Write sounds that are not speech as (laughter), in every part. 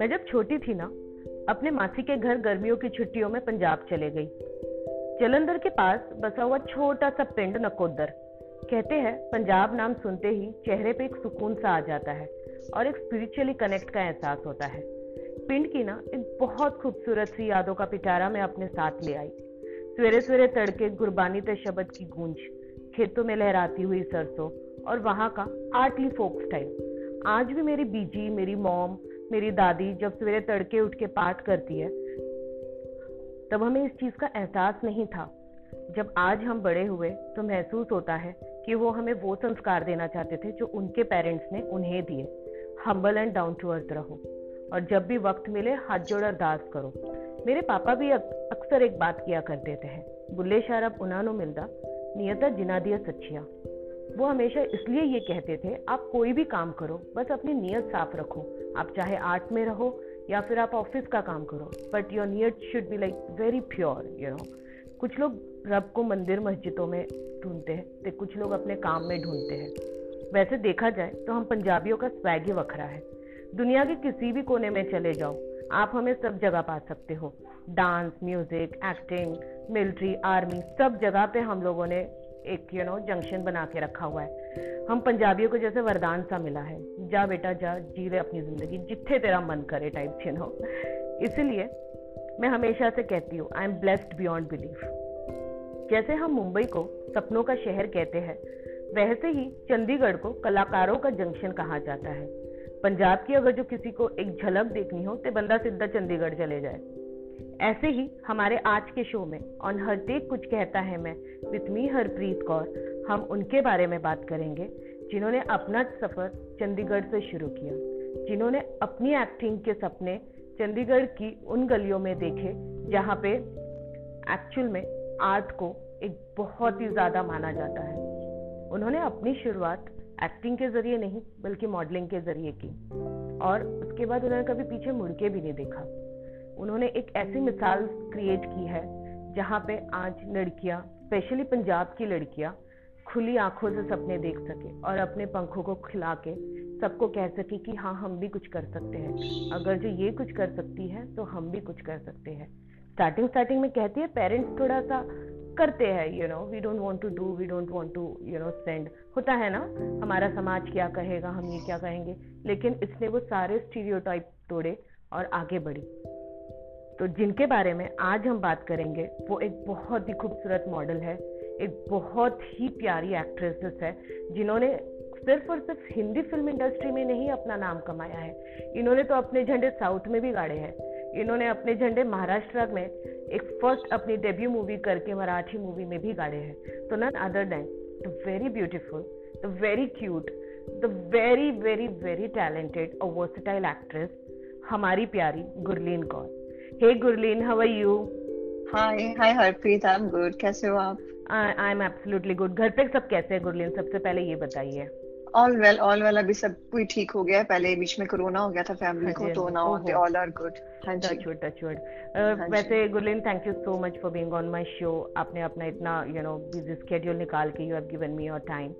मैं जब छोटी थी ना, अपने मासी के घर गर्मियों की छुट्टियों में पंजाब चले गई। जलंधर के पास बसा हुआ छोटा सा पिंड नकोदर। कहते हैं, पंजाब नाम सुनते ही चेहरे पे एक सुकून सा आ जाता है और एक स्पिरिचुअली कनेक्ट का एहसास होता है। पिंड की ना, एक बहुत खूबसूरत सी यादों का पिटारा मैं अपने साथ ले आई। सवेरे सवेरे तड़के गुरबानी ते शब्द की गूंज खेतों में लहराती हुई सरसों और वहाँ का आर्टली फोक स्टाइल। आज भी मेरी बीजी, मेरी मॉम, मेरी दादी जब सवेरे तड़के उठ के पाठ करती है, तब हमें इस चीज़ का एहसास नहीं था। जब आज हम बड़े हुए तो महसूस होता है कि वो हमें वो संस्कार देना चाहते थे जो उनके पेरेंट्स ने उन्हें दिए। Humble and down to earth रहो और जब भी वक्त मिले, हाथ जोड़ अरदास करो। मेरे पापा भी अक्सर एक बात किया करते थे। बुल्ले शाह अब उन्होंने मिलता नियता जिना दिया सच्चिया। वो हमेशा इसलिए ये कहते थे, आप कोई भी काम करो, बस अपनी नीयत साफ़ रखो। आप चाहे आर्ट में रहो, या फिर आप ऑफ़िस का काम करो बट योर नियत should be like very pure you know कुछ लोग रब को मंदिर मस्जिदों में ढूंढते हैं तो कुछ लोग अपने काम में ढूंढते हैं। वैसे देखा जाए तो हम पंजाबियों का स्वैग ही वखरा है। दुनिया के किसी भी कोने में चले जाओ आप हमें सब जगह पा सकते हो। Dance music acting military army सब जगह पे हम लोगों ने एक यू नो जंक्शन बना के रखा हुआ है। हम पंजाबियों को जैसे वरदान सा मिला है, जा बेटा, जा जी ले अपनी ज़िंदगी, जिथे तेरा मन करे टाइप यू नो इसीलिए मैं हमेशा से कहती हूँ I am blessed beyond belief जैसे हम मुंबई को सपनों का शहर कहते हैं, वैसे ही चंडीगढ़ को कलाकारों का जंक्शन कहा जाता है। पंजाब की अगर जो किसी को एक झलक देखनी हो तो बंदा सीधा चंडीगढ़ चले जाए। ऐसे ही हमारे आज के शो में ऑन हर टेक कुछ कहता है मैं विथ मी हरप्रीत कौर हम उनके बारे में बात करेंगे, जिन्होंने अपना सफ़र चंडीगढ़ से शुरू किया, जिन्होंने अपनी एक्टिंग के सपने चंडीगढ़ की उन गलियों में देखे, जहाँ पे एक्चुअल में आर्ट को एक बहुत ही ज़्यादा माना जाता है। उन्होंने अपनी शुरुआत एक्टिंग के ज़रिए नहीं, बल्कि मॉडलिंग के ज़रिए की। और उसके बाद उन्होंने कभी पीछे मुड़ के भी नहीं देखा। उन्होंने एक ऐसी मिसाल क्रिएट की है, जहाँ पे आज लड़कियाँ स्पेशली पंजाब की लड़कियाँ, खुली आँखों से सपने देख सके और अपने पंखों को खिला के सबको कह सके कि हाँ हम भी कुछ कर सकते हैं। अगर जो ये कुछ कर सकती है तो हम भी कुछ कर सकते हैं। स्टार्टिंग स्टार्टिंग में कहती है पेरेंट्स थोड़ा सा करते हैं you know we don't want to do we don't want to you know send होता है ना, हमारा समाज क्या कहेगा, हम ये क्या कहेंगे? लेकिन इसने वो सारे स्टीरियोटाइप तोड़े और आगे बढ़ी। तो जिनके बारे में आज हम बात करेंगे, वो एक बहुत ही खूबसूरत मॉडल है, एक बहुत ही प्यारी एक्ट्रेसेस है, जिन्होंने सिर्फ़ और सिर्फ़ हिंदी फ़िल्म इंडस्ट्री में नहीं अपना नाम कमाया है। इन्होंने तो अपने झंडे साउथ में भी गाड़े हैं। इन्होंने अपने झंडे महाराष्ट्र में एक फ़र्स्ट अपनी डेब्यू मूवी करके मराठी मूवी में भी गाड़े हैं तो none other than the very beautiful the very cute the very very very talented और वर्सिटाइल एक्ट्रेस हमारी प्यारी Gurleen Kaur Hey Gurleen, how are you? Hi, hi Harpreet, I'm good. कैसे हो आप? आई एम एब्सोल्युटली गुड घर पे सब कैसे हैं गुरलीन सबसे पहले ये बताइए ऑल वेल ऑल वेल अभी सब कोई ठीक हो गया है? पहले बीच में कोरोना हो गया था फैमिली को तो now they all are good हाँ जी। टच वुड टच वुड वैसे Gurleen thank you so much for being on my show आपने अपना इतना यू नो बिज़ी स्केड्यूल निकाल के you have given me your time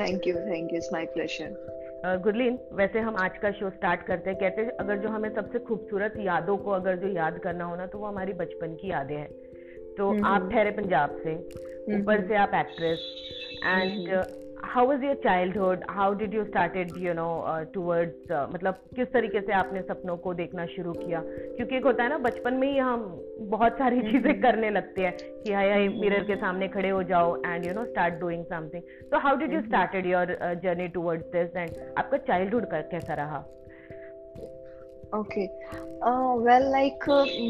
thank you thank you it's my pleasure Gurleen वैसे हम आज का शो स्टार्ट करते हैं। कहते हैं अगर जो हमें सबसे खूबसूरत यादों को अगर जो याद करना हो ना तो वो हमारी बचपन की यादें हैं। तो हम्म, आप हम्म। ठहरे पंजाब से हम्म, ऊपर से आप actress and how was your childhood how did you started you know towards मतलब किस तरीके से आपने सपनों को देखना शुरू किया? क्योंकि एक होता है ना बचपन में ही हम बहुत सारी चीज़ें हम्म। करने लगते हैं कि हाय हाय मिरर के सामने खड़े हो जाओ and you know start doing something तो how did you started your journey towards this and आपका चाइल्डहुड कैसा रहा? ओके वेल लाइक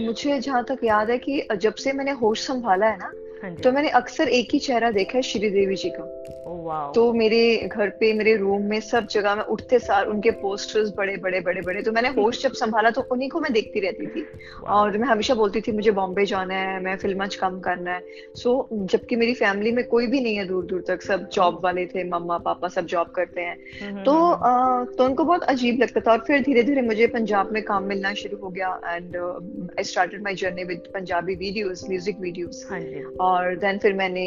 मुझे जहाँ तक याद है कि जब से मैंने होश संभाला है ना हाँ तो मैंने अक्सर एक ही चेहरा देखा है श्रीदेवी जी का। Oh, तो मेरे घर पे मेरे रूम में सब जगह में उठते सार उनके पोस्टर्स बड़े बड़े बड़े बड़े। तो मैंने होश जब संभाला तो उन्हीं को मैं देखती रहती थी। और मैं हमेशा बोलती थी मुझे बॉम्बे जाना है मैं फ़िल्म कम करना है। सो जबकि मेरी फैमिली में कोई भी नहीं है दूर दूर तक। सब जॉब वाले थे मम्मा पापा सब जॉब करते हैं। हम्म, तो हम्म। तो उनको बहुत अजीब लगता था। और फिर धीरे धीरे मुझे पंजाब में काम मिलना शुरू हो गया। And I started my journey with Punjabi videos music videos और देन फिर मैंने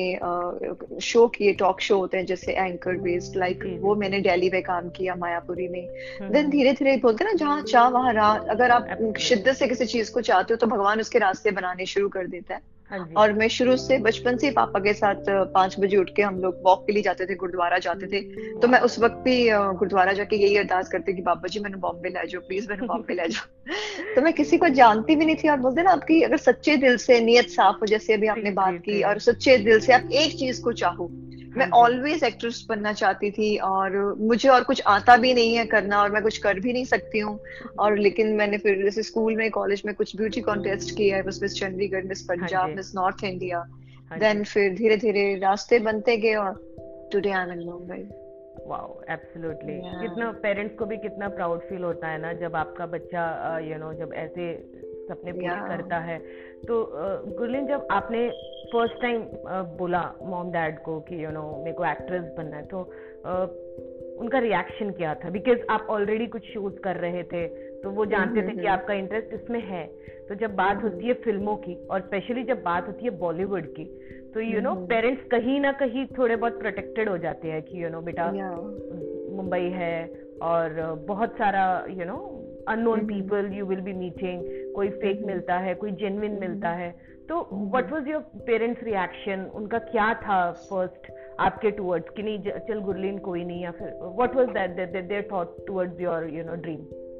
शो किए टॉक शो होते हैं जैसे एंकर बेस्ड लाइक। वो मैंने दिल्ली में काम किया मायापुरी में। देन हम्म, धीरे धीरे बोलते हैं ना जहाँ चाह वहाँ राह। अगर आप शिद्दत से किसी चीज़ को चाहते हो तो भगवान उसके रास्ते बनाने शुरू कर देता है। हाँ और मैं शुरू से बचपन से पापा के साथ पाँच बजे उठ के हम लोग वॉक के लिए जाते थे गुरुद्वारा जाते थे। तो मैं उस वक्त भी गुरुद्वारा जाके यही अरदास करती कि बाबा जी मैंने बॉम्बे ले जाओ प्लीज़ मैंने बॉम्बे ले जाओ। (laughs) तो मैं किसी को जानती भी नहीं थी। और बोलते ना आपकी अगर सच्चे दिल से नियत साफ़ हो जैसे अभी आपने बात की और सच्चे दिल से आप एक चीज़ को चाहो मैं हाँ ऑलवेज एक्ट्रेस बनना चाहती थी और मुझे और कुछ आता भी नहीं है करना और मैं कुछ कर भी नहीं सकती हूँ। और लेकिन मैंने फिर जैसे स्कूल में कॉलेज में कुछ ब्यूटी कॉन्टेस्ट किया है miss Chandigarh miss Punjab miss north India हाँ देन फिर धीरे धीरे रास्ते बनते गए और today I am in Mumbai wow absolutely. कितना पेरेंट्स को भी कितना प्राउड फील होता है ना जब आपका बच्चा यू नो जब ऐसे सपने पूरे. करता है। तो गुरलीन जब आपने फ़र्स्ट टाइम बोला मॉम डैड को कि यू नो मेरे को एक्ट्रेस बनना है। तो uh, उनका रिएक्शन क्या था? बिकॉज़ आप ऑलरेडी कुछ शूज़ कर रहे थे तो वो जानते थे कि आपका इंटरेस्ट इसमें है। तो जब बात होती है फ़िल्मों की और स्पेशली जब बात होती है बॉलीवुड की तो यू नो पेरेंट्स कहीं ना कहीं थोड़े बहुत प्रोटेक्टेड हो जाते हैं कि यू नो बेटा Yeah. मुंबई है और बहुत सारा you know unknown people you will be meeting कोई फेक मिलता है कोई जेनविन मिलता है। तो what was your parents reaction उनका क्या था फ़र्स्ट आपके टुवर्ड्स कि नहीं चल गुरलीन कोई नहीं या फिर what was that there thought towards your you know dream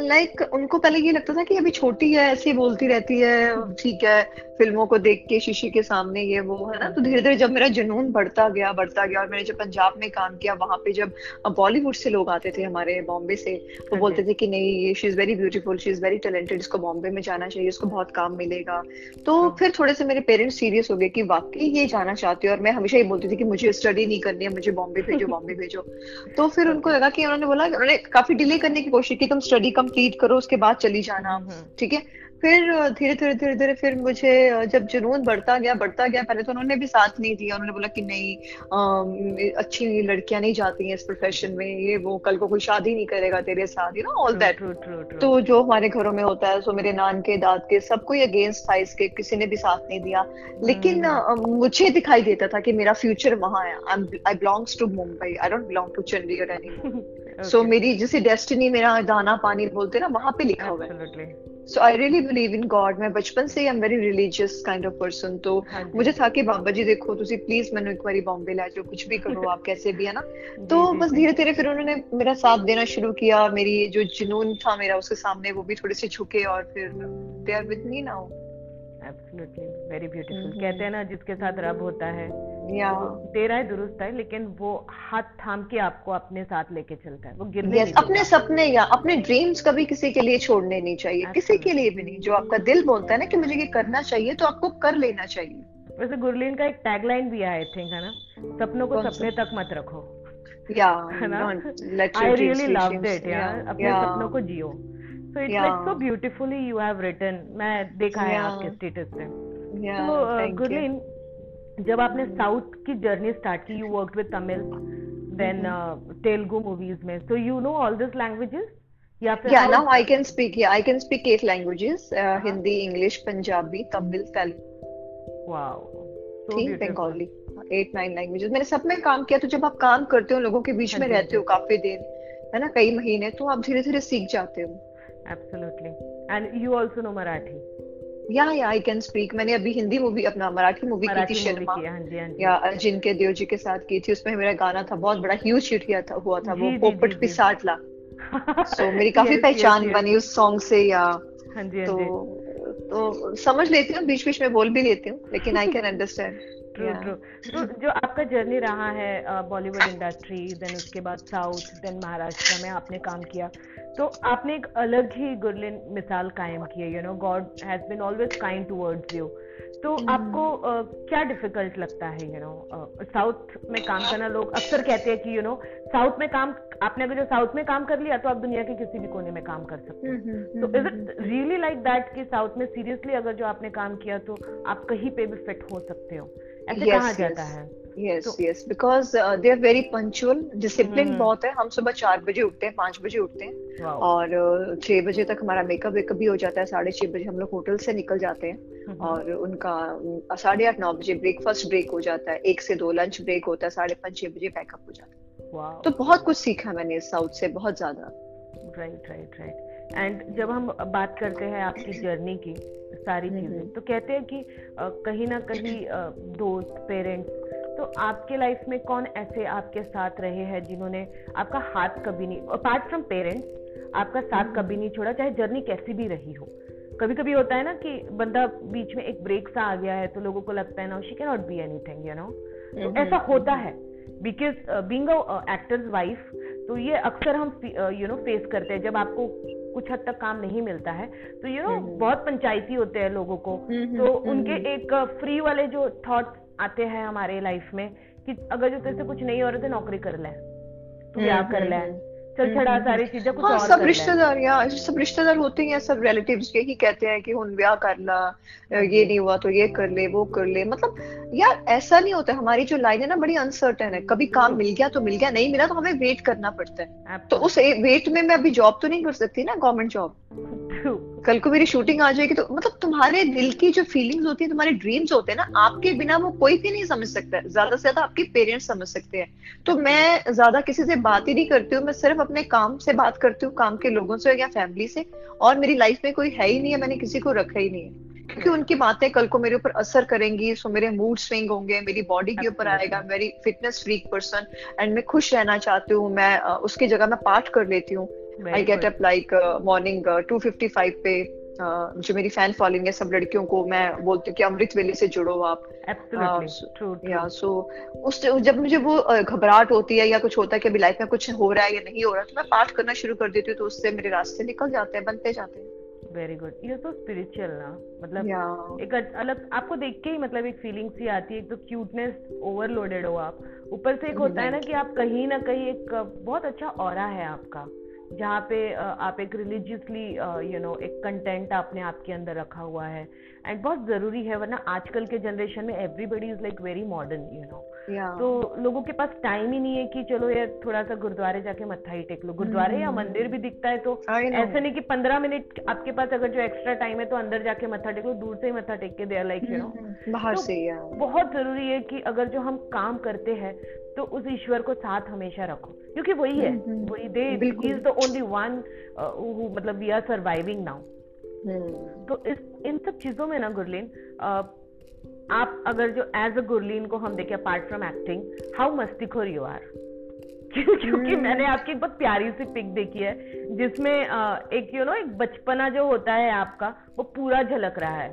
like like, उनको पहले ये लगता था कि अभी छोटी है ऐसे बोलती रहती है ठीक है फ़िल्मों को देख के शीशे के सामने ये वो है ना? तो धीरे धीरे जब मेरा जुनून बढ़ता गया बढ़ता गया और मैंने जब पंजाब में काम किया वहाँ पे जब बॉलीवुड से लोग आते थे हमारे बॉम्बे से वो हाँ बोलते थे कि नहीं ये she is very beautiful she is very talented इसको बॉम्बे में जाना चाहिए इसको बहुत काम मिलेगा। तो हाँ। फिर थोड़े से मेरे पेरेंट्स सीरियस हो गए कि वाकई ये जाना चाहते हो और मैं हमेशा ये बोलती थी कि मुझे स्टडी नहीं करनी है मुझे बॉम्बे भेजो बॉम्बे भेजो। तो फिर (laughs) उनको लगा कि उन्होंने बोला उन्होंने काफ़ी डिले करने की कोशिश की तुम स्टडी कंप्लीट करो उसके बाद चली जाना। हम्म, ठीक है? फिर धीरे धीरे धीरे धीरे फिर मुझे जब जुनून बढ़ता गया बढ़ता गया पहले तो उन्होंने भी साथ नहीं दिया। उन्होंने बोला कि नहीं अम, अच्छी लड़कियाँ नहीं जाती हैं इस प्रोफेशन में ये वो कल को कोई शादी नहीं करेगा तेरे साथ यू नो ऑल दैट तो जो हमारे घरों में होता है सो मेरे नान के दाद के सबको ये अगेंस्ट था इसके किसी ने भी साथ नहीं दिया। लेकिन अ, मुझे दिखाई देता था कि मेरा फ्यूचर वहाँ है। I belongs to Mumbai I don't belong to Chandigarh any so मेरी जैसे डेस्टिनी मेरा दाना पानी बोलते ना वहाँ पे लिखा हुआ है। So I really believe in God मैं बचपन से ही am very religious kind of person तो हाँ मुझे था कि बाबा जी देखो तुसी प्लीज़ मैंने एक बारी बॉम्बे ले जाओ कुछ भी करो आप कैसे भी है ना? (laughs) तो बस धीरे धीरे फिर उन्होंने मेरा साथ देना शुरू किया। मेरी जो जुनून था मेरा उसके सामने वो भी थोड़े से झुके और फिर they are with me now absolutely very beautiful. कहते हैं ना जिसके साथ रब होता है तेरा है दुरुस्त है लेकिन वो हाथ थाम के आपको अपने साथ लेके चलता है। वो गिरने नहीं अपने सपने या अपने ड्रीम्स कभी किसी के लिए छोड़ने नहीं चाहिए। किसी के लिए भी नहीं। जो आपका दिल बोलता है ना कि मुझे ये करना चाहिए तो आपको कर लेना चाहिए। वैसे गुरलीन का एक टैगलाइन भी है आई थिंक है ना? सपनों को सपने तक मत रखो। या ना? आई रियली लव इट यार। अपने सपनों को जियो। So it's. Like so beautifully you have written मैं देखा है Yeah. आपके स्टेटस पे या तो uh, यू गुरलीन जब आपने साउथ की जर्नी स्टार्ट की you work with Tamil then Telugu movies में so you know all this languages या फिर Yeah, how- now I can speak. Yeah, I can speak eight languages: uh, Hindi, English, Punjabi, Tamil, Telugu, wow so ठीक. Bengali. Eight nine languages. मैंने सब में काम किया तो जब आप काम करते हो लोगों के बीच हाँ में रहते हो काफ़ी दिन है ना कई महीने तो आप धीरे धीरे सीख जाते हो Absolutely. And you also know Marathi. या या आई कैन स्पीक मैंने अभी हिंदी मूवी अपना मराठी मूवी की थी शर्मा या अर्जुन के देव जी के साथ की थी उसमें मेरा गाना था बहुत बड़ा ह्यूज हिट था हुआ था वो पोपट जी। पिसाटला सो (laughs) मेरी काफ़ी पहचान. बनी उस सॉन्ग से या हाँ हाँ तो तो समझ लेती हूँ बीच बीच में बोल भी लेती हूँ लेकिन I can understand true true तो जो आपका जर्नी रहा है बॉलीवुड इंडस्ट्री देन उसके बाद साउथ देन महाराष्ट्र में आपने काम किया तो आपने एक अलग ही गुरलिन मिसाल कायम की है you know God has been always kind towards you तो आपको uh, क्या डिफ़िकल्ट लगता है यू नो साउथ में काम करना? लोग अक्सर कहते हैं कि यू नो साउथ में काम आपने अगर जो साउथ में काम कर लिया तो आप दुनिया के किसी भी कोने में काम कर सकते हो। तो is it really like that कि साउथ में सीरियसली अगर जो आपने काम किया तो आप कहीं पे भी फिट हो सकते हो? ऐसे Yes, कहा yes. जाता है yes yes because they are very punctual discipline बहुत है। हम सुबह चार बजे उठते हैं पाँच बजे उठते हैं। और uh, छह बजे तक हमारा मेकअप वेकअप भी हो जाता है। साढ़े छह बजे हम लोग होटल से निकल जाते हैं। हम्म। और उनका साढ़े आठ नौ बजे ब्रेकफास्ट ब्रेक हो जाता है। एक से दो लंच ब्रेक होता है। साढ़े पाँच छह बजे पैकअप हो जाता है। तो बहुत कुछ सीखा मैंने साउथ से बहुत ज़्यादा। राइट राइट राइट एंड जब हम बात करते हैं आपकी जर्नी की सारी हम्म, चीज़ें हम्म। तो कहते हैं कि कहीं ना कहीं दोस्त पेरेंट्स तो आपके लाइफ में कौन ऐसे आपके साथ रहे हैं जिन्होंने आपका हाथ कभी नहीं अपार्ट फ्रॉम पेरेंट्स आपका साथ हम्म। कभी नहीं छोड़ा चाहे जर्नी कैसी भी रही हो। कभी कभी होता है ना कि बंदा बीच में एक ब्रेक सा आ गया है तो लोगों को लगता है ना she can not be anything you know तो ऐसा होता है। बिकॉज़ बींग एक्टर्स वाइफ तो ये अक्सर हम यू नो फेस करते हैं। जब आपको कुछ हद तक काम नहीं मिलता है। तो यू नो हम्म, हम्म। बहुत पंचायती होते हैं लोगों को। हम्म, तो उनके एक फ्री वाले जो थॉट आते हैं हमारे लाइफ में कि अगर जो तेरे से कुछ नहीं हो रहा तो नौकरी कर ले। तू क्या कर ले। चल छड़ा हम्म, सारी चीज़ें कुछ हाँ, और सब रिश्तेदार यहाँ सब रिश्तेदार होते हैं सब रिलेटिव्स यही कहते हैं कि हूँ ब्याह कर ला ये नहीं हुआ तो ये कर ले वो कर ले। मतलब यार ऐसा नहीं होता हमारी जो लाइन है ना बड़ी अनसर्टेन है। कभी काम मिल गया तो मिल गया नहीं मिला तो हमें वेट करना पड़ता है। तो उस वेट में मैं अभी जॉब तो नहीं कर सकती ना गवर्नमेंट जॉब (laughs) कल को मेरी शूटिंग आ जाएगी तो मतलब तुम्हारे दिल की जो फीलिंग्स होती है तुम्हारे ड्रीम्स होते हैं ना आपके बिना वो कोई भी नहीं समझ सकता। ज़्यादा से ज़्यादा आपके पेरेंट्स समझ सकते हैं। तो मैं ज़्यादा किसी से बात ही नहीं करती हूँ मैं सिर्फ़ अपने काम से बात करती हूँ काम के लोगों से या फैमिली से। और मेरी लाइफ में कोई है ही नहीं है मैंने किसी को रखा ही नहीं है। क्योंकि उनकी बातें कल को मेरे ऊपर असर करेंगी सो मेरे मूड स्विंग होंगे मेरी बॉडी के ऊपर आएगा मेरी फिटनेस फ्रीक पर्सन एंड मैं खुश रहना चाहती हूँ मैं उसकी जगह मैं पाठ कर लेती हूँ। I get up like morning two fifty five पे uh, जो मेरी फ़ैन फॉलोइंग है सब लड़कियों को मैं बोलती हूँ कि अमृत वेले से जुड़ो आप। या सो उस जब मुझे वो uh, घबराहट होती है या कुछ होता है कि अभी लाइफ में कुछ हो रहा है या नहीं हो रहा तो मैं पाठ करना शुरू कर देती हूँ तो उससे मेरे रास्ते निकल जाते हैं बनते जाते हैं। वेरी गुड ये तो स्पिरिचुअल ना मतलब yeah. एक अलग आपको देख के ही मतलब एक फीलिंग सी आती है एक तो क्यूटनेस ओवरलोडेड हो आप। ऊपर से एक होता है ना कि आप कहीं ना कहीं एक बहुत अच्छा और है आपका। जहाँ पे आप एक रिलीजियसली यू नो एक कंटेंट आपने आपके अंदर रखा हुआ है। एंड बहुत ज़रूरी है, वरना आजकल के जनरेशन में everybody is like very modern you know तो लोगों के पास टाइम ही नहीं है कि चलो यार थोड़ा सा गुरुद्वारे जाके मत्था ही टेक लो। गुरुद्वारे mm-hmm. या मंदिर भी दिखता है तो ऐसे नहीं कि पंद्रह मिनट आपके पास अगर जो एक्स्ट्रा टाइम है तो अंदर जाके मत्था टेक लो दूर से ही मत्था टेक के देर लाइक यू नो बाहर तो से बहुत ज़रूरी है कि अगर जो हम काम करते हैं तो उस ईश्वर को साथ हमेशा रखो। क्योंकि वही है हम्म, हम्म। वही they is the only one मतलब वी आर सर्वाइविंग नाउ तो इस इन सब चीज़ों में ना गुरलीन uh, आप अगर जो एज अ गुरलीन को हम देखें अपार्ट फ्रॉम एक्टिंग हाउ मस्तिखोर यू आर क्योंकि hmm. मैंने आपकी बहुत प्यारी सी पिक देखी है जिसमें एक यू नो एक बचपना जो होता है आपका वो पूरा झलक रहा है।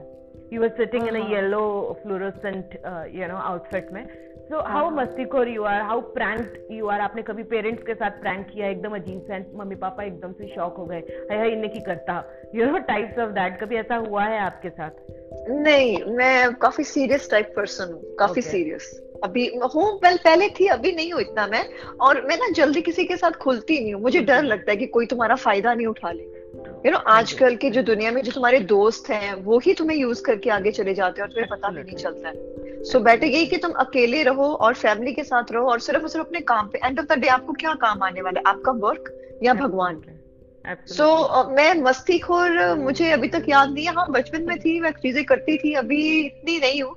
You are sitting in a yellow fluorescent you know outfit में। So how मस्तीखोर you are how prank you are आपने कभी पेरेंट्स के साथ प्रैंक किया एकदम अजीब से मम्मी पापा एकदम से शॉक हो गए है इन्हें की करता। You know types of that कभी ऐसा हुआ है आपके साथ? नहीं मैं काफ़ी सीरियस टाइप पर्सन हूँ काफ़ी सीरियस अभी हूँ वेल पहले थी अभी नहीं हूँ इतना मैं। और मैं ना जल्दी किसी के साथ खुलती नहीं हूँ मुझे डर लगता है कि कोई तुम्हारा फ़ायदा नहीं उठा ले यू नो आजकल की जो दुनिया में जो तुम्हारे दोस्त हैं वो ही तुम्हें यूज़ करके आगे चले जाते हैं और तुम्हें पता भी नहीं चलता है। सो बेटर यही कि तुम अकेले रहो और फैमिली के साथ रहो और सिर्फ़ और सिर्फ़ अपने काम पे एंड ऑफ़ द डे आपको क्या काम आने वाला है? आपका वर्क या भगवान? सो so, मैं मस्ती खोर मुझे अभी तक याद नहीं है। हाँ बचपन में थी मैं चीज़ें करती थी अभी इतनी नहीं हूँ।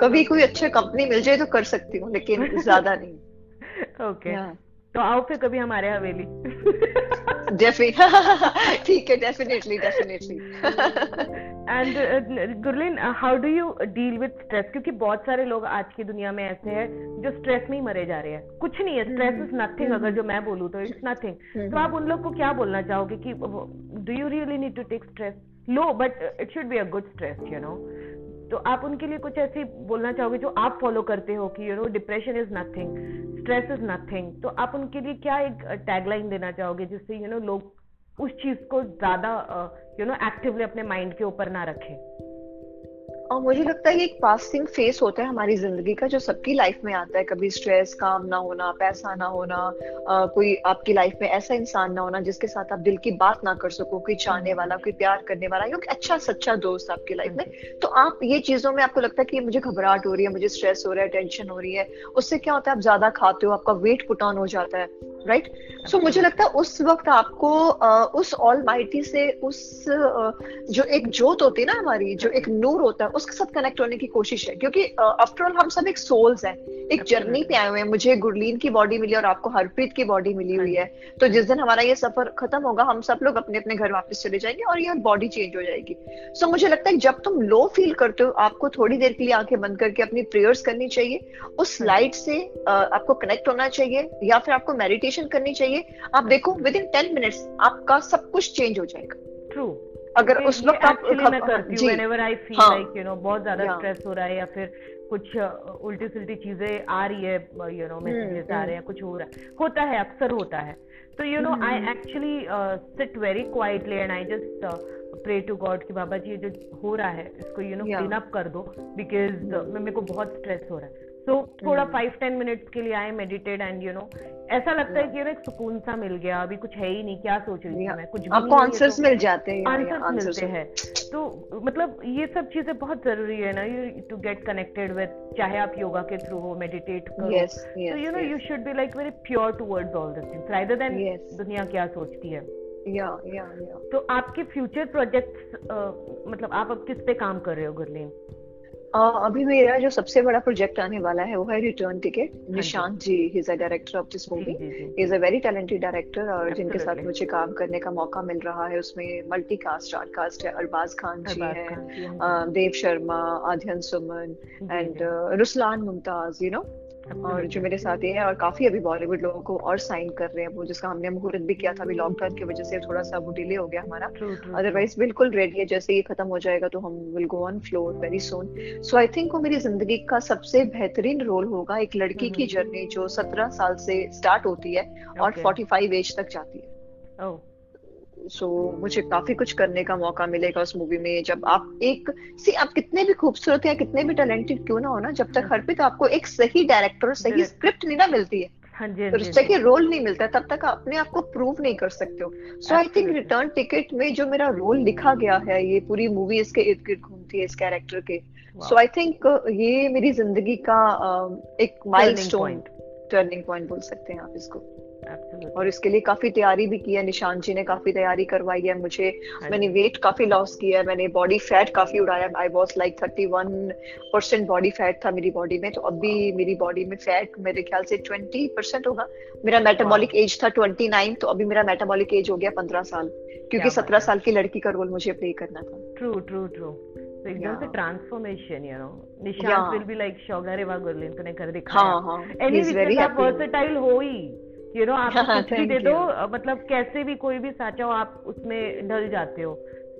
कभी कोई अच्छी कंपनी मिल जाए तो कर सकती हूँ लेकिन (laughs) ज़्यादा नहीं। Okay okay. तो आओ फिर कभी हमारे हवेली। (laughs) ठीक है definitely definitely and Gurleen how do you deal with stress क्योंकि बहुत सारे लोग आज की दुनिया में ऐसे हैं जो स्ट्रेस में ही मरे जा रहे हैं। कुछ नहीं है स्ट्रेस इज़ नथिंग अगर जो मैं बोलूँ तो इट्स नथिंग. तो आप उन लोग को क्या बोलना चाहोगे कि do you really need to take stress low but it should be a good stress you know तो आप उनके लिए कुछ ऐसी बोलना चाहोगे जो आप फॉलो करते हो कि you know depression is nothing stress is nothing तो आप उनके लिए क्या एक टैगलाइन देना चाहोगे जिससे यू नो लोग उस चीज़ को ज़्यादा यू नो एक्टिवली अपने माइंड के ऊपर ना रखें? और मुझे लगता है कि एक पासिंग फेस होता है हमारी ज़िंदगी का जो सबकी लाइफ में आता है कभी स्ट्रेस काम ना होना पैसा ना होना आ, कोई आपकी लाइफ में ऐसा इंसान ना होना जिसके साथ आप दिल की बात ना कर सको कोई चाहने वाला कोई प्यार करने वाला या अच्छा सच्चा दोस्त आपकी लाइफ में तो आप ये चीज़ों में आपको लगता है कि मुझे घबराहट हो रही है मुझे स्ट्रेस हो रहा है टेंशन हो रही है उससे क्या होता है आप ज़्यादा खाते हो आपका वेट पुट ऑन हो जाता है राइट right? सो so, मुझे लगता है उस वक्त आपको uh, उस ऑल माइटी से उस uh, जो एक जोत होती है ना हमारी जो एक नूर होता है उसके साथ कनेक्ट होने की कोशिश है क्योंकि आफ्टर uh, ऑल हम सब एक सोल्स हैं। एक जर्नी पे आए हुए हैं। मुझे गुरलीन की बॉडी मिली और आपको हरप्रीत की बॉडी मिली हुई है तो जिस दिन हमारा ये सफ़र खत्म होगा हम सब लोग अपने अपने घर वापस चले जाएँगे और ये बॉडी चेंज हो जाएगी। सो so, मुझे लगता है जब तुम लो फील करते हो आपको थोड़ी देर के लिए आँखें बंद करके अपनी प्रेयर्स करनी चाहिए। उस लाइट से आपको कनेक्ट होना चाहिए या फिर आपको मेडिटेशन करनी चाहिए। आप देखो विद इन टेन मिनट्स आपका सब कुछ चेंज हो जाएगा। ट्रू अगर उस वक्त आप मैं करती हूँ I feel हाँ, like you know बहुत ज़्यादा स्ट्रेस हो रहा है या फिर कुछ उल्टी सुल्टी चीज़ें आ रही है यू नो मैसेजेस आ रहे हैं कुछ हो रहा है। होता है अक्सर होता है। तो you know I actually sit very quietly and I just pray to God कि बाबा जी ये जो हो रहा है इसको यू नो क्लीन अप कर दो बिकॉज़ मेरे को बहुत स्ट्रेस हो रहा है। तो थोड़ा फाइव टेन मिनट्स के लिए आए मेडिटेट एंड यू नो ऐसा लगता है कि एक सुकून सा मिल गया अभी कुछ है ही नहीं क्या सोच रही थी मैं कुछ आपको आंसर्स तो मिल जाते हैं आंसर्स मिलते हैं तो मतलब ये सब चीज़ें बहुत ज़रूरी है ना you to get connected with चाहे आप योगा के थ्रू हो मेडिटेट करो। तो you know you should be like very pure towards all this things rather than दुनिया क्या सोचती है। या या या तो आपके फ्यूचर प्रोजेक्ट्स मतलब आप अब किस पे काम कर रहे हो गुरलीन? अभी मेरा जो सबसे बड़ा प्रोजेक्ट आने वाला है वो है return ticket Nishant ji he is a director of this movie is a very talented director और जिनके साथ मुझे काम करने का मौका मिल रहा है उसमें मल्टी कास्ट आर्ट कास्ट है अरबाज खान जी है Dev Sharma Aadhyan Suman and Ruslan Mumtaz you know और जो मेरे साथ है और काफ़ी अभी बॉलीवुड लोगों को और साइन कर रहे हैं वो जिसका हमने मुहूर्त भी किया था अभी लॉकडाउन की वजह से थोड़ा सा वो डिले हो गया हमारा। अदरवाइज़ बिल्कुल रेडी है जैसे ये खत्म हो जाएगा तो हम will go on floor very soon so I think वो मेरी ज़िंदगी का सबसे बेहतरीन रोल होगा एक लड़की की जर्नी हम्म। जो सत्रह साल से स्टार्ट होती है और फोर्टी फाइव एज तक जाती है। Oh. सो so, मुझे काफ़ी कुछ करने का मौका मिलेगा उस मूवी में। जब आप एक सी आप कितने भी खूबसूरत या कितने भी टैलेंटेड क्यों ना हो ना जब तक हर पे तो आपको एक सही डायरेक्टर सही स्क्रिप्ट नहीं ना मिलती है हाँ तो रिश्ते के रोल नहीं मिलता तब तक आप अपने आप को प्रूव नहीं कर सकते हो। So I think return ticket में जो मेरा रोल लिखा गया है ये पूरी मूवी इसके इर्द गिर्द घूमती है इस कैरेक्टर के। सो आई थिंक ये मेरी ज़िंदगी का एक माइलस्टोन टर्निंग पॉइंट बोल सकते हैं आप इसको। और इसके लिए काफ़ी तैयारी भी की है निशान जी ने काफ़ी तैयारी करवाई है मुझे। हाँ मैंने वेट काफ़ी लॉस किया है मैंने बॉडी फैट काफ़ी उड़ाया I was like thirty one percent body fat था मेरी बॉडी में तो अभी मेरी बॉडी में फैट मेरे ख्याल से ट्वेंटी परसेंट होगा। मेरा मेटाबॉलिक एज था ट्वेंटी नाइन तो अभी मेरा मेटाबॉलिक एज हो गया पंद्रह साल क्योंकि सत्रह साल की लड़की का रोल मुझे प्ले करना था। ट्रू ट्रू ट्रू तो एकदम से transformation you know Nishant will be like शौगा रे वाह गुरलीन तूने कर दिखाया. हाँ हाँ. एनी आप वर्सेटाइल हो ही। यू नो आप हाँ, कुछ (laughs) भी दे दो मतलब कैसे भी कोई भी साचा हो आप उसमें ढल जाते हो।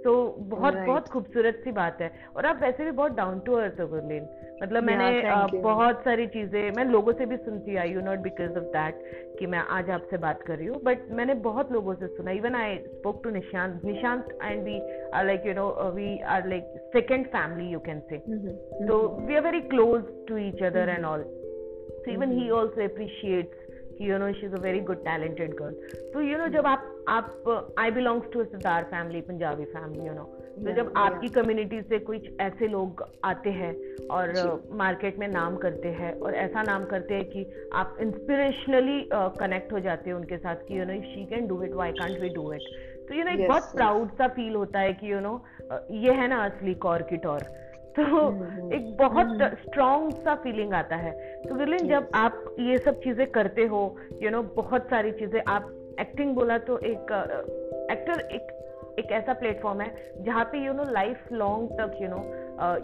तो बहुत right. बहुत खूबसूरत सी बात है। और आप वैसे भी बहुत डाउन टू अर्थ हो गुरलीन मतलब yeah, मैंने बहुत सारी चीज़ें मैं लोगों से भी सुनती I you not because of that कि मैं आज आपसे बात कर रही हूँ बट मैंने बहुत लोगों से सुना। Even I spoke to Nishant Nishant and we are like you know we are like second family you can say तो we are very close to each other and all even he mm-hmm. also appreciates कि you know she is a very good talented girl तो you know जब आप आप I belongs to Sardar family Punjabi family you know तो जब आपकी community से कुछ ऐसे लोग आते हैं और मार्केट में नाम करते हैं और ऐसा नाम करते हैं कि आप इंस्पिरेशनली कनेक्ट हो जाते हैं उनके साथ कि you know she can do it why can't we do it तो यू नो एक बहुत प्राउड सा फील होता है कि यू नो ये है ना असली कौर की टॉर तो हम्म। एक बहुत स्ट्रॉन्ग हम्म। सा फीलिंग आता है तो विलिन जब आप ये सब चीज़ें करते हो यू नो बहुत सारी चीज़ें आप एक्टिंग बोला तो एक एक्टर एक एक ऐसा प्लेटफॉर्म है जहाँ पे यू नो लाइफ लॉन्ग तक you know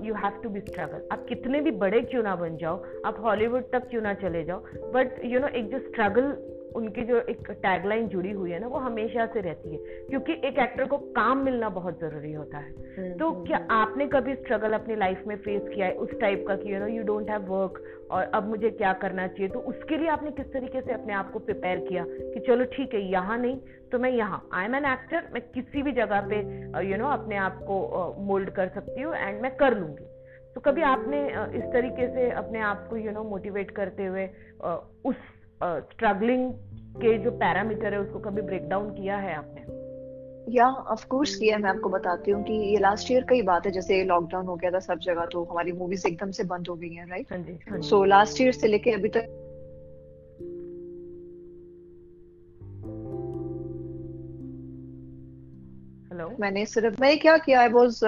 you have to be struggle आप कितने भी बड़े क्यों ना बन जाओ आप हॉलीवुड तक क्यों ना चले जाओ बट यू नो एक जो स्ट्रगल उनकी जो एक टैगलाइन जुड़ी हुई है ना वो हमेशा से रहती है। क्योंकि एक एक्टर को काम मिलना बहुत ज़रूरी होता है। हम्म, तो हम्म, क्या हम्म। आपने कभी स्ट्रगल अपनी लाइफ में फेस किया है? उस टाइप का कि you know you don't have work और अब मुझे क्या करना चाहिए? तो उसके लिए आपने किस तरीके से अपने आप को प्रिपेयर किया कि चलो ठीक है यहाँ नहीं तो मैं यहाँ। आई एम एन एक्टर मैं किसी भी जगह पे यू नो अपने आप को मोल्ड कर सकती हूँ एंड मैं कर लूँगी। तो कभी आपने इस तरीके से अपने आप को यू नो मोटिवेट करते हुए उस स्ट्रगलिंग के जो पैरामीटर है उसको कभी ब्रेक डाउन किया है आपने? या ऑफ़ कोर्स किया मैं आपको बताती हूँ कि ये लास्ट ईयर का ही बात है जैसे लॉकडाउन हो गया था सब जगह तो हमारी मूवीज़ एकदम से बंद हो गई है राइट सो लास्ट ईयर से लेके अभी तक हेलो मैंने सिर्फ़, मैंने क्या किया I was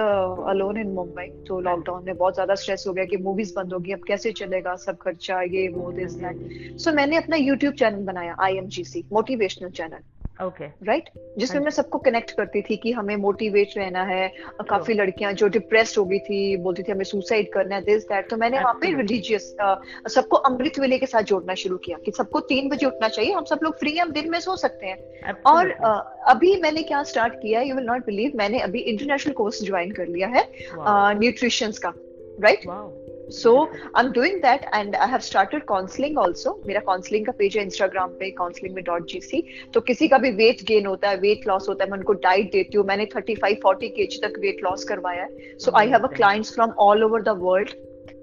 alone in Mumbai तो लॉकडाउन में बहुत ज़्यादा स्ट्रेस हो गया कि मूवीज़ बंद होगी, अब कैसे चलेगा, सब खर्चा, ये, वो दिस दैट सो मैंने अपना यूट्यूब चैनल बनाया I am G C motivational channel okay right जिसमें मैं सबको कनेक्ट करती थी कि हमें मोटिवेट रहना है। काफ़ी लड़कियाँ जो डिप्रेस्ड हो गई थी बोलती थी हमें सुसाइड करना है दिस दैट तो मैंने वहाँ पे रिलीजियस सबको अमृत वेले के साथ जोड़ना शुरू किया कि सबको तीन बजे उठना चाहिए हम सब लोग फ्री हम दिन में सो सकते हैं। और अभी मैंने क्या स्टार्ट किया यू विल नॉट बिलीव मैंने अभी इंटरनेशनल कोर्स ज्वाइन कर लिया है न्यूट्रिशंस का right so I am doing that and I have started counselling also मेरा काउंसलिंग का पेज है इंस्टाग्राम पे काउंसलिंग में डॉट जी सी तो किसी का भी वेट गेन होता है वेट लॉस होता है मैं उनको डाइट देती हूँ। मैंने थर्टी फाइव फोर्टी के जी तक वेट लॉस करवाया है। So I have a clients from all over the world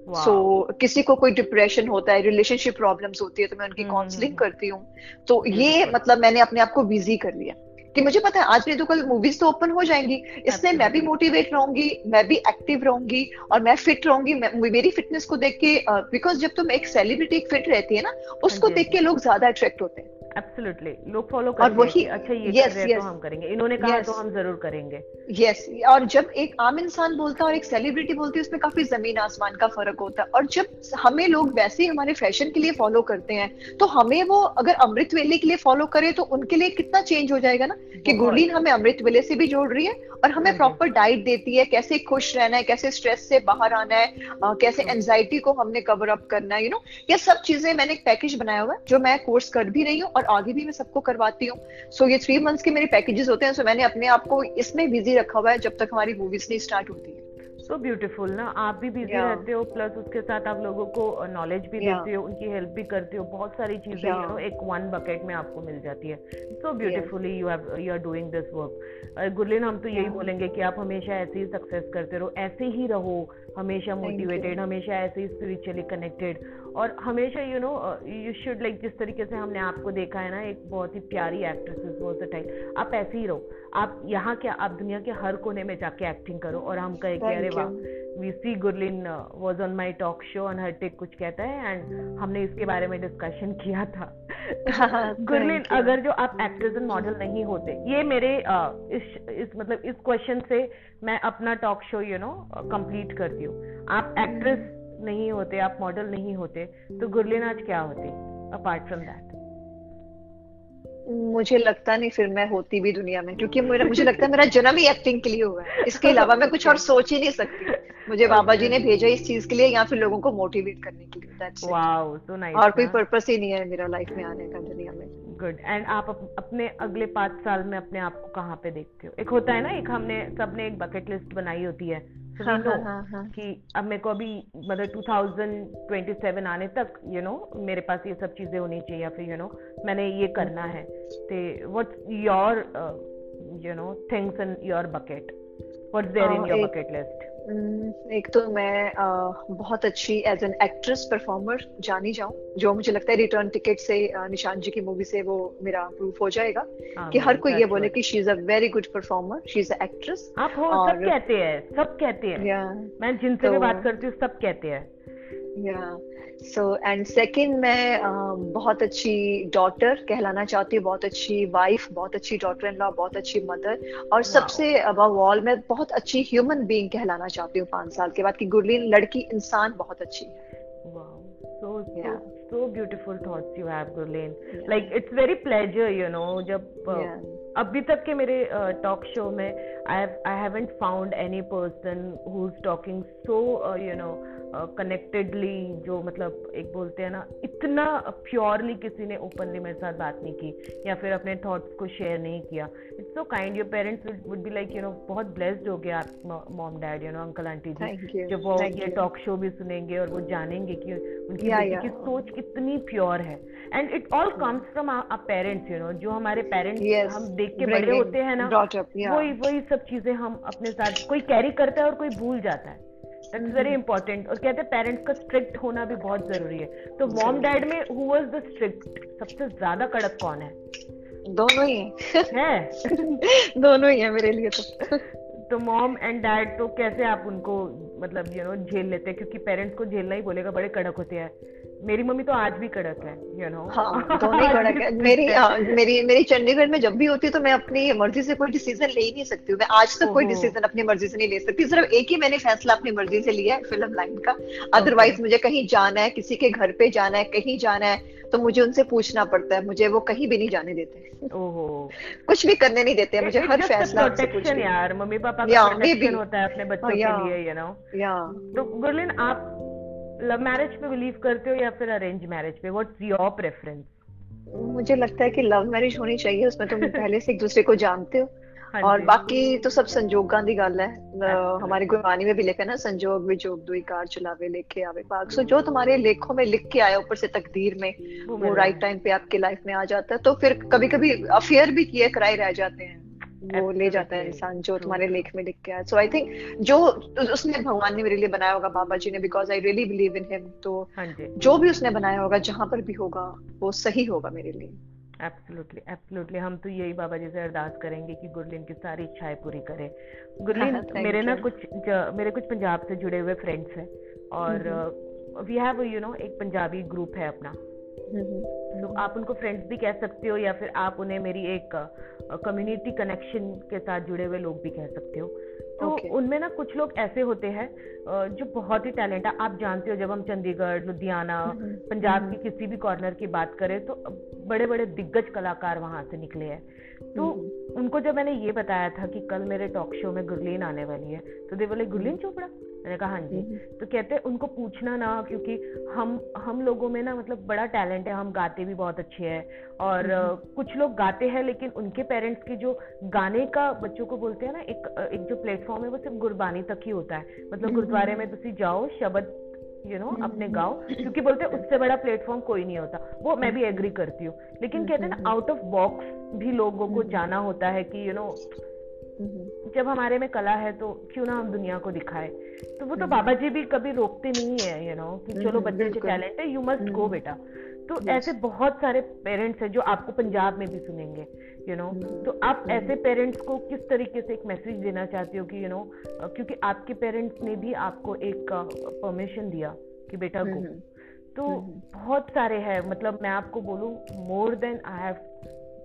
so so, किसी को कोई डिप्रेशन होता है रिलेशनशिप प्रॉब्लम्स होती है तो मैं उनकी काउंसलिंग हम्म, हम्म, हम्म। करती हूँ। तो ये मतलब मैंने अपने आप को बिज़ी कर लिया। कि मुझे पता है आज नहीं तो कल मूवीज़ तो ओपन हो जाएँगी। इसलिए मैं भी मोटिवेट रहूँगी मैं भी एक्टिव रहूँगी और मैं फिट रहूँगी। मेरी फिटनेस को देख के बिकॉज़ जब तुम एक सेलिब्रिटी फिट रहती है ना उसको हाँ देख के हाँ लोग ज़्यादा अट्रैक्ट होते हैं। एब्सोल्युटली लोग फॉलो और वही अच्छा ये yes, कर रहे yes, तो हम करेंगे। इन्होंने कहा yes, तो हम ज़रूर करेंगे। यस yes, और जब एक आम इंसान बोलता है और एक सेलिब्रिटी बोलती है उसमें काफ़ी ज़मीन आसमान का फ़र्क होता है। और जब हमें लोग वैसे ही हमारे फ़ैशन के लिए फॉलो करते हैं तो हमें वो अगर अमृत वेले के लिए फॉलो करे तो उनके लिए कितना चेंज हो जाएगा ना? कि गुरलीन हमें अमृत वेले से भी जोड़ रही है और हमें प्रॉपर हाँ डाइट देती है कैसे खुश रहना है कैसे स्ट्रेस से बाहर आना है कैसे एंजाइटी हाँ। को हमने कवर अप करना है यू नो ये सब चीज़ें मैंने एक पैकेज बनाया हुआ है जो मैं कोर्स कर भी रही हूँ और आगे भी मैं सबको करवाती हूँ। सो so, ये थ्री मंथ्स के मेरे पैकेजेस होते हैं सो so मैंने अपने आप को इसमें बिज़ी रखा हुआ है जब तक हमारी मूवीज़ नहीं स्टार्ट होती है। सो ब्यूटीफुल ना आप भी बिज़ी yeah. रहते हो प्लस उसके साथ आप लोगों को नॉलेज भी yeah. देते हो उनकी हेल्प भी करते हो बहुत सारी चीज़ें यू नो एक वन बकेट में आपको मिल जाती है। So beautifully you have you are doing this work Gurleen हम तो yeah. यही बोलेंगे कि आप हमेशा ऐसे ही सक्सेस करते रहो ऐसे ही रहो हमेशा मोटिवेटेड हमेशा ऐसे ही स्पिरिचुअली कनेक्टेड और हमेशा you know you should like जिस तरीके से हमने आपको देखा है ना एक बहुत ही प्यारी एक्ट्रेस वर्सटाइल आप ऐसे ही रहो। आप यहाँ क्या आप दुनिया के हर कोने में जाके एक्टिंग करो और हम कहे कि अरे वाह we see Gurleen was on my talk show on her take कुछ कहता है एंड हमने इसके बारे में डिस्कशन (laughs) किया था. (laughs) गुरलिन अगर जो आप एक्ट्रेस एंड मॉडल नहीं होते ये मेरे uh, इस इस मतलब इस क्वेश्चन से मैं अपना talk show you know complete करती हूँ। आप एक्ट्रेस hmm. नहीं होते आप मॉडल नहीं होते तो गुरलिन आज क्या होती अपार्ट फ्रॉम दैट मुझे लगता नहीं फिर मैं होती भी दुनिया में क्योंकि मेरा मुझे लगता है मेरा जन्म ही एक्टिंग के लिए हुआ है। इसके अलावा मैं कुछ और सोच ही नहीं सकती। मुझे बाबा जी ने भेजा इस चीज़ के लिए या फिर लोगों को मोटिवेट करने के लिए सो नाइस और कोई पर्पस ही नहीं है मेरा लाइफ में आने का दुनिया में। गुड एंड आप अपने अगले पाँच साल में अपने आप को कहाँ पे देखते हो? एक होता है ना एक हमने सबने एक बकेट लिस्ट बनाई होती है। हाँ, हाँ, हाँ, हाँ. कि अब मेरे को अभी मतलब 2027 आने तक यू you नो know, मेरे पास ये सब चीज़ें होनी चाहिए या फिर यू नो मैंने ये करना है। ते what's your you know things in your bucket what's there in your bucket list एक तो मैं बहुत अच्छी एज एन एक्ट्रेस परफॉर्मर जानी जाऊँ जो मुझे लगता है रिटर्न टिकट से निशान जी की मूवी से वो मेरा प्रूफ हो जाएगा हाँ, कि हर कोई ये बोले कि she is a very good performer she is a actress आप हो और, सब कहते हैं सब कहते हैं। मैं जिनसे भी तो बात करती हूँ सब कहते हैं। या सो एंड सेकंड मैं uh, बहुत अच्छी डॉटर कहलाना चाहती हूँ बहुत अच्छी वाइफ बहुत अच्छी डॉटर इन लॉ बहुत अच्छी मदर और सबसे अबव ऑल मैं बहुत अच्छी ह्यूमन बीइंग कहलाना चाहती हूँ पाँच साल के बाद कि गुरलीन लड़की इंसान बहुत अच्छी है so yeah. so so beautiful thoughts you have Gurleen yeah. like it's very pleasure you know जब uh, yeah. अभी तक के मेरे टॉक uh, शो में I I haven't found any person who is talking so you know connectedly जो मतलब एक बोलते हैं ना इतना प्योरली किसी ने ओपनली मेरे साथ बात नहीं की या फिर अपने थॉट्स को शेयर नहीं किया। It's so kind your parents would be like you know बहुत ब्लेस्ड हो गया आप mom dad you know uncle aunty ji. जब वो ये टॉक शो भी सुनेंगे और वो जानेंगे कि उनकी yeah, yeah. की सोच कितनी प्योर है। And it all comes from our parents you know जो हमारे पेरेंट्स yes, हम देख के बड़े होते हैं ना वही वही सब चीज़ें हम अपने साथ कोई कैरी करता है और कोई भूल जाता है। दैट्स वेरी इंपॉर्टेंट और कहते हैं पेरेंट्स का स्ट्रिक्ट होना भी बहुत ज़रूरी है। तो मॉम डैड में हु वाज द स्ट्रिक्ट सबसे ज़्यादा कड़क कौन है? दोनों ही। है? (laughs) दोनों ही है मेरे लिए तो। तो मॉम एंड डैड तो कैसे आप उनको मतलब यू नो झेल लेते हैं? क्योंकि पेरेंट्स को झेलना ही बोलेगा बड़े कड़क होते हैं। मेरी मम्मी तो आज भी कड़क है यू नो हाँ दोनों (laughs) कड़क है। मेरी आ, मेरी मेरी चंडीगढ़ में जब भी होती है तो मैं अपनी मर्ज़ी से कोई डिसीज़न ले ही नहीं सकती हूँ। मैं आज तक कोई डिसीज़न अपनी मर्ज़ी से नहीं ले सकती। सिर्फ़ एक ही मैंने फैसला अपनी मर्ज़ी से लिया है फ़िल्म लाइन का। अदरवाइज़ मुझे कहीं जाना है किसी के घर पे जाना है कहीं जाना है तो मुझे उनसे पूछना पड़ता है। मुझे वो कहीं भी नहीं जाने देते। ओहो। कुछ भी करने नहीं देते मुझे हर फैसला यार। मम्मी पापा का होता है अपने बच्चों के लिए यू नो या तो गुरलिन आप लव मैरिज पे बिलीव करते हो या फिर अरेंज मैरिज पे? व्हाट्स योर प्रेफरेंस मुझे लगता है कि लव मैरिज होनी चाहिए उसमें तुम (laughs) पहले से एक दूसरे को जानते हो। हाँ और बाकी तो सब संजोगां दी गल है। हमारी गुरबानी में भी लिखा है ना संजोग विजोग दुई कार चलावे लेके आवे पाक सो जो तुम्हारे लेखों में लिख के आया ऊपर से तकदीर में वो राइट टाइम पे आपके लाइफ में आ जाता है तो फिर कभी कभी अफेयर भी किए कराए रह जाते हैं। वो ले जाता है इंसान जो तुम्हारे लेख में लिख के आया। सो आई थिंक जो उसने भगवान ने मेरे लिए बनाया होगा बाबा जी ने because I really believe in him तो हाँ जो। भी उसने बनाया होगा जहाँ पर भी होगा वो सही होगा मेरे लिए। एब्सोल्युटली एब्सोल्युटली हम तो यही बाबा जी से अरदास करेंगे कि गुरलीन की सारी इच्छाएँ पूरी करे। गुरलीन हाँ, मेरे ना कुछ मेरे कुछ पंजाब से जुड़े हुए फ्रेंड्स हैं और वी हैव यू नो एक पंजाबी ग्रुप है अपना। तो आप उनको फ्रेंड्स भी कह सकते हो या फिर आप उन्हें मेरी एक कम्युनिटी कनेक्शन के साथ जुड़े हुए लोग भी कह सकते हो। तो okay. उनमें ना कुछ लोग ऐसे होते हैं जो बहुत ही टैलेंट है। आप जानते हो जब हम चंडीगढ़ लुधियाना पंजाब की किसी भी कॉर्नर की बात करें तो बड़े बड़े दिग्गज कलाकार वहाँ से निकले हैं। तो उनको जब मैंने ये बताया था कि कल मेरे टॉक शो में गुरलीन आने वाली है तो दे बोले गुरलीन चोपड़ा? मैंने कहा हाँ जी। तो कहते हैं उनको पूछना ना क्योंकि हम हम लोगों में ना मतलब बड़ा टैलेंट है हम गाते भी बहुत अच्छे हैं और कुछ लोग गाते हैं लेकिन उनके पेरेंट्स के जो गाने का बच्चों को बोलते हैं ना एक एक जो प्लेटफॉर्म है वो सिर्फ़ गुरबानी तक ही होता है। मतलब गुरुद्वारे में तुम जाओ शब्द यू नो अपने गाओ क्योंकि बोलते हैं उससे बड़ा प्लेटफॉर्म कोई नहीं होता। वो मैं भी एग्री करती हूँ। लेकिन कहते हैं ना आउट ऑफ़ बॉक्स भी लोगों को जाना होता है कि यू नो जब हमारे में कला है तो क्यों ना हम दुनिया को दिखाए? तो वो तो बाबा जी भी कभी रोकते नहीं है यू नो कि चलो बच्चे के टैलेंट है यू मस्ट गो बेटा। तो ऐसे बहुत सारे पेरेंट्स हैं जो आपको पंजाब में भी सुनेंगे यू you नो know? तो आप ऐसे पेरेंट्स को किस तरीके से एक मैसेज देना चाहते हो कि यू you नो know, क्योंकि आपके पेरेंट्स ने भी आपको एक परमिशन दिया कि बेटा को तो बहुत सारे हैं मतलब मैं आपको बोलूँ more than I have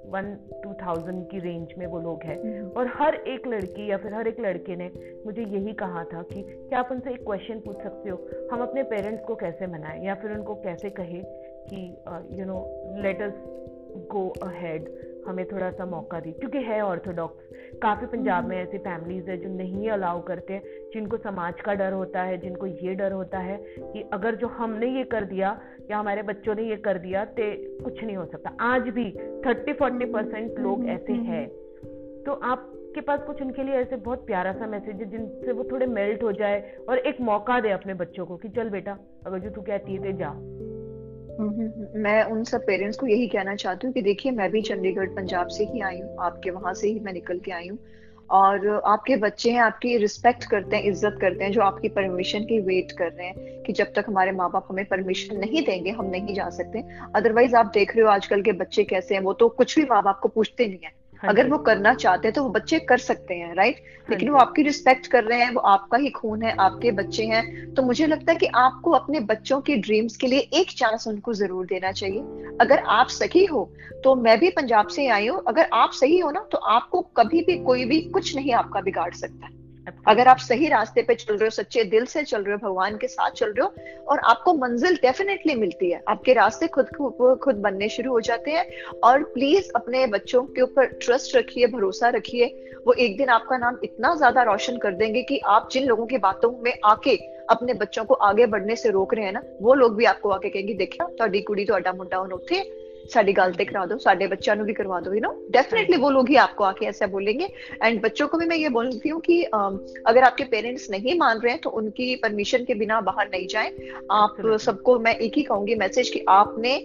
one two thousand की रेंज में वो लोग हैं। हम्म। और हर एक लड़की या फिर हर एक लड़के ने मुझे यही कहा था कि क्या आप उनसे एक क्वेश्चन पूछ सकते हो? हम अपने पेरेंट्स को कैसे मनाएँ? या फिर उनको कैसे कहें कि you know let us go ahead हमें थोड़ा सा मौका दी क्योंकि है ऑर्थोडॉक्स काफ़ी पंजाब में ऐसी फैमिलीज़ है जो नहीं अलाउ करते जिनको समाज का डर होता है जिनको ये डर होता है कि अगर जो हमने ये कर दिया या हमारे बच्चों ने ये कर दिया तो कुछ नहीं हो सकता। आज भी थर्टी फोर्टी परसेंट लोग ऐसे हैं। तो आपके पास कुछ उनके लिए ऐसे बहुत प्यारा सा मैसेज है जिनसे वो थोड़े मेल्ट हो जाए और एक मौका दे अपने बच्चों को कि चल बेटा अगर जो तू कहती है तो जा। मैं उन सब पेरेंट्स को यही कहना चाहती हूँ कि देखिए मैं भी चंडीगढ़ पंजाब से ही आई हूँ आपके वहाँ से ही मैं निकल के आई हूँ। और आपके बच्चे हैं, आपकी रिस्पेक्ट करते हैं, इज़्ज़त करते हैं, जो आपकी परमिशन की वेट कर रहे हैं कि जब तक हमारे माँ बाप हमें परमिशन नहीं देंगे, हम नहीं जा सकते। अदरवाइज़ आप देख रहे हो आजकल के बच्चे कैसे हैं, वो तो कुछ भी माँ बाप को पूछते नहीं है। अगर वो करना चाहते हैं तो वो बच्चे कर सकते हैं राइट हाँ लेकिन वो आपकी रिस्पेक्ट कर रहे हैं वो आपका ही खून है आपके बच्चे हैं तो मुझे लगता है कि आपको अपने बच्चों के ड्रीम्स के लिए एक चांस उनको ज़रूर देना चाहिए। अगर आप सही हो तो मैं भी पंजाब से आई हूँ अगर आप सही हो ना तो आपको कभी भी कोई भी कुछ नहीं आपका बिगाड़ सकता। अगर आप सही रास्ते पे चल रहे हो सच्चे दिल से चल रहे हो भगवान के साथ चल रहे हो और आपको मंजिल डेफिनेटली मिलती है आपके रास्ते खुद खुद बनने शुरू हो जाते हैं और प्लीज अपने बच्चों के ऊपर ट्रस्ट रखिए भरोसा रखिए वो एक दिन आपका नाम इतना ज्यादा रोशन कर देंगे कि आप जिन लोगों की बातों में आके अपने बच्चों को आगे बढ़ने से रोक रहे हैं ना वो लोग भी आपको आके कहेंगे देखिया ਤੁਹਾਡੀ ਕੁੜੀ ਤੁਹਾਡਾ ਮੁੰਡਾ ਹੁਣ ਉੱਥੇ साड़ी गल करा दो साढ़े बच्चों भी करवा दो यू नो डेफिनेटली वो लोग ही आपको आके ऐसा बोलेंगे। एंड बच्चों को भी मैं ये बोलती हूँ कि अगर आपके पेरेंट्स नहीं मान रहे हैं तो उनकी परमिशन के बिना बाहर नहीं जाएँ। आप सबको मैं एक ही कहूँगी मैसेज कि आपने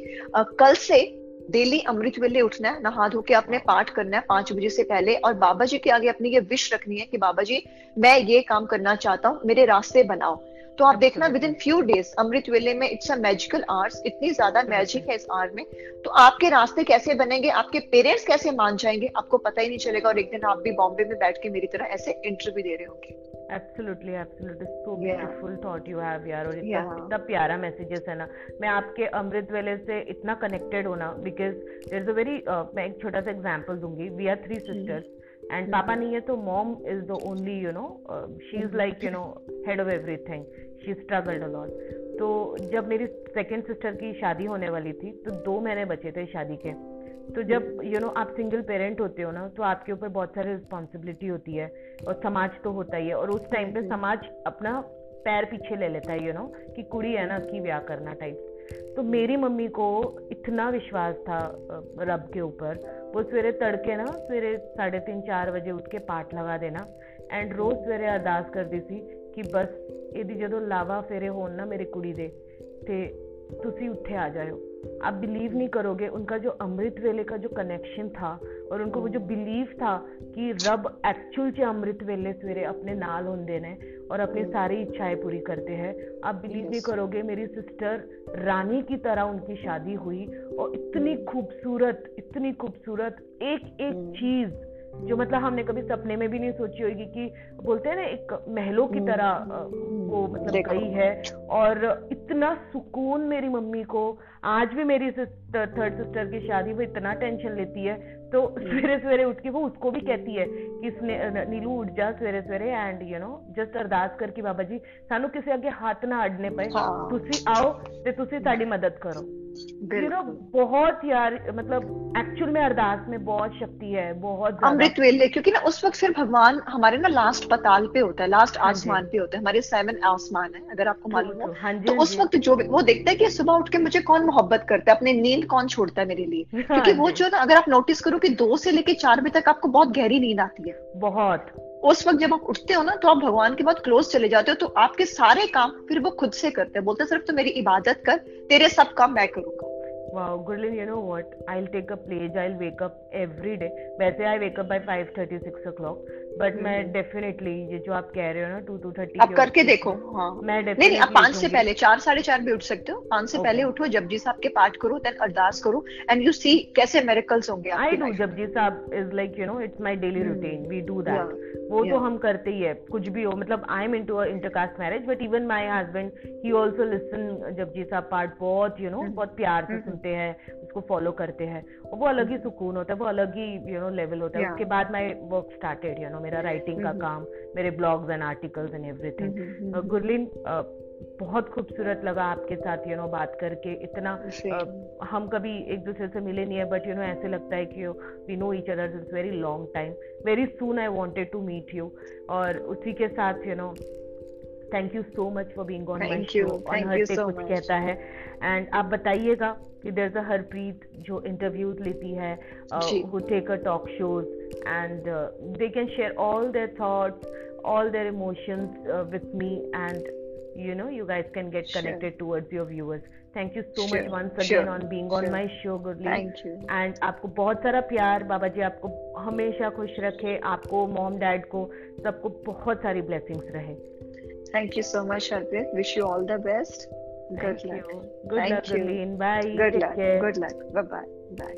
कल से डेली अमृत वेले उठना है नहा धो के अपने पाठ करना है पाँच बजे से पहले और बाबा जी के आगे अपनी ये विश रखनी है कि बाबा जी मैं ये काम करना चाहता हूँ मेरे रास्ते बनाओ। तो आप देखना विद इन फ्यू डेज़ अमृत वेले में इट्स अ मैजिकल आर्ट्स इतनी ज़्यादा मैजिक है इस आर्ट में। तो आपके रास्ते कैसे बनेंगे आपके पेरेंट्स कैसे मान जाएँगे आपको पता ही नहीं चलेगा और एक दिन आप भी बॉम्बे में बैठ के मेरी तरह ऐसे इंटरव्यू दे रहे होंगे। Absolutely absolutely so beautiful thought you have यार और इतना इतना प्यारा मैसेजेस है ना। मैं आपके अमृत वेले से इतना कनेक्टेड होना because there is a very मैं एक छोटा सा एग्ज़ाम्पल दूँगी। We are three sisters and पापा नहीं है तो mom is the only you know she is like you know head of everything she struggled a lot तो जब मेरी सेकेंड सिस्टर की शादी होने वाली थी तो दो महीने बचे थे शादी के। तो जब यू you नो know, आप सिंगल पेरेंट होते हो ना तो आपके ऊपर बहुत सारी रिस्पॉन्सिबिलिटी होती है और समाज तो होता ही है। और उस टाइम पे। समाज अपना पैर पीछे ले लेता है यू you नो know, कि कुड़ी है ना कि ब्याह करना टाइप तो मेरी मम्मी को इतना विश्वास था रब के ऊपर। वो सवेरे तड़के ना सवेरे साढ़े तीन चार बजे उठ के पाठ लगा देना एंड रोज सवेरे अरदास करती थी कि बस यदि जो लावा फेरे हो ना मेरी कुड़ी दे ਤੇ ਤੁਸੀਂ ਉੱਥੇ ਆ ਜਾਓ आप बिलीव नहीं करोगे उनका जो अमृत वेले का जो कनेक्शन था और उनको वो जो बिलीव था कि रब एक्चुअल च अमृत वेले सवेरे अपने नाल होंगे ने और अपनी सारी इच्छाएँ पूरी करते हैं। आप बिलीव नहीं करोगे मेरी सिस्टर रानी की तरह उनकी शादी हुई और इतनी खूबसूरत इतनी खूबसूरत एक एक हम्म। चीज़ जो मतलब हमने कभी सपने में भी नहीं सोची होगी कि बोलते हैं ना एक महलों की तरह वो मतलब गई है। और इतना सुकून मेरी मम्मी को आज भी मेरी सिस्टर थर्ड सिस्टर की शादी वो इतना टेंशन लेती है तो सवेरे सवेरे उठ के वो उसको भी कहती है कि इसने नीलू उठ जा सवेरे सवेरे एंड यू नो जस्ट अरदास करके बाबा जी सानू किसी अगे हाथ ना अड़ने पे तुसी आओ ते तुसी साडी मदद करो। यू नो बहुत यार मतलब एक्चुअल में अरदास में बहुत शक्ति है बहुत अमृत वेले क्योंकि ना उस वक्त फिर भगवान हमारे ना लास्ट पताल पे होता है लास्ट हाँ आसमान पे होता है हमारे सेवन आसमान है अगर आपको मालूम हो। हाँ तो हाँ उस वक्त जो वो देखता है कि सुबह उठ के मुझे कौन मोहब्बत करता है अपने नींद कौन छोड़ता है मेरे लिए। क्योंकि वो जो। ना अगर आप नोटिस करो कि दो से लेके चार बजे तक आपको बहुत गहरी नींद आती है। बहुत। उस वक्त जब आप उठते हो ना तो आप भगवान के बहुत क्लोज चले जाते हो तो आपके सारे काम फिर वो खुद से करते हैं बोलते सिर्फ़ तो मेरी इबादत कर तेरे सब काम मैं करूँगा Wow, Gurlin, you know what? I'll take a pledge. I'll wake up every day. वैसे I wake up by 5:30, 6 o'clock. But मैं डेफिनेटली ये जो आप कह रहे हो ना टू टू थर्टी आप करके देखो हाँ। मैं नहीं नहीं आप पाँच से पहले चार साढ़े चार भी उठ सकते हो। पाँच से okay. पहले उठो जपजी साहब के पाठ करो देन अरदास करो एंड यू सी कैसे मेरिकल्स होंगे I do Japji Sahib is like you know it's my daily routine we do that वो तो हम करते ही है कुछ भी हो मतलब I am into intercaste marriage but even my husband he also listen Japji Sahib पाठ बहुत यू नो hmm. बहुत प्यार से hmm. सुनते हैं उसको फॉलो करते हैं। वो अलग ही hmm. सुकून होता है वो अलग ही यू नो लेवल होता है। उसके बाद my work started you know मेरा राइटिंग का काम मेरे blogs and articles and everything Gurleen बहुत खूबसूरत लगा आपके साथ यू नो बात करके। इतना uh, हम कभी एक दूसरे से मिले नहीं है बट यू नो ऐसे लगता है कि we know each other is very long time very soon I wanted to meet you और उसी के साथ you know thank you so much for being on my show और हर पे कुछ कहता है। एंड आप बताइएगा कि देर अ हरप्रीत जो इंटरव्यूज़ लेती है who take a talk shows and they can share all their thoughts all their emotions with me and you know you guys can get connected towards your viewers thank you so much once again on being on my show goodly and आपको बहुत सारा प्यार बाबा जी आपको हमेशा खुश रखे आपको mom dad को सबको बहुत सारी ब्लेसिंग्स रहे। Thank you so much Harpreet wish you all the best good thank luck. you. good thank luck you. bye. Good Take luck. care. good luck. Bye bye bye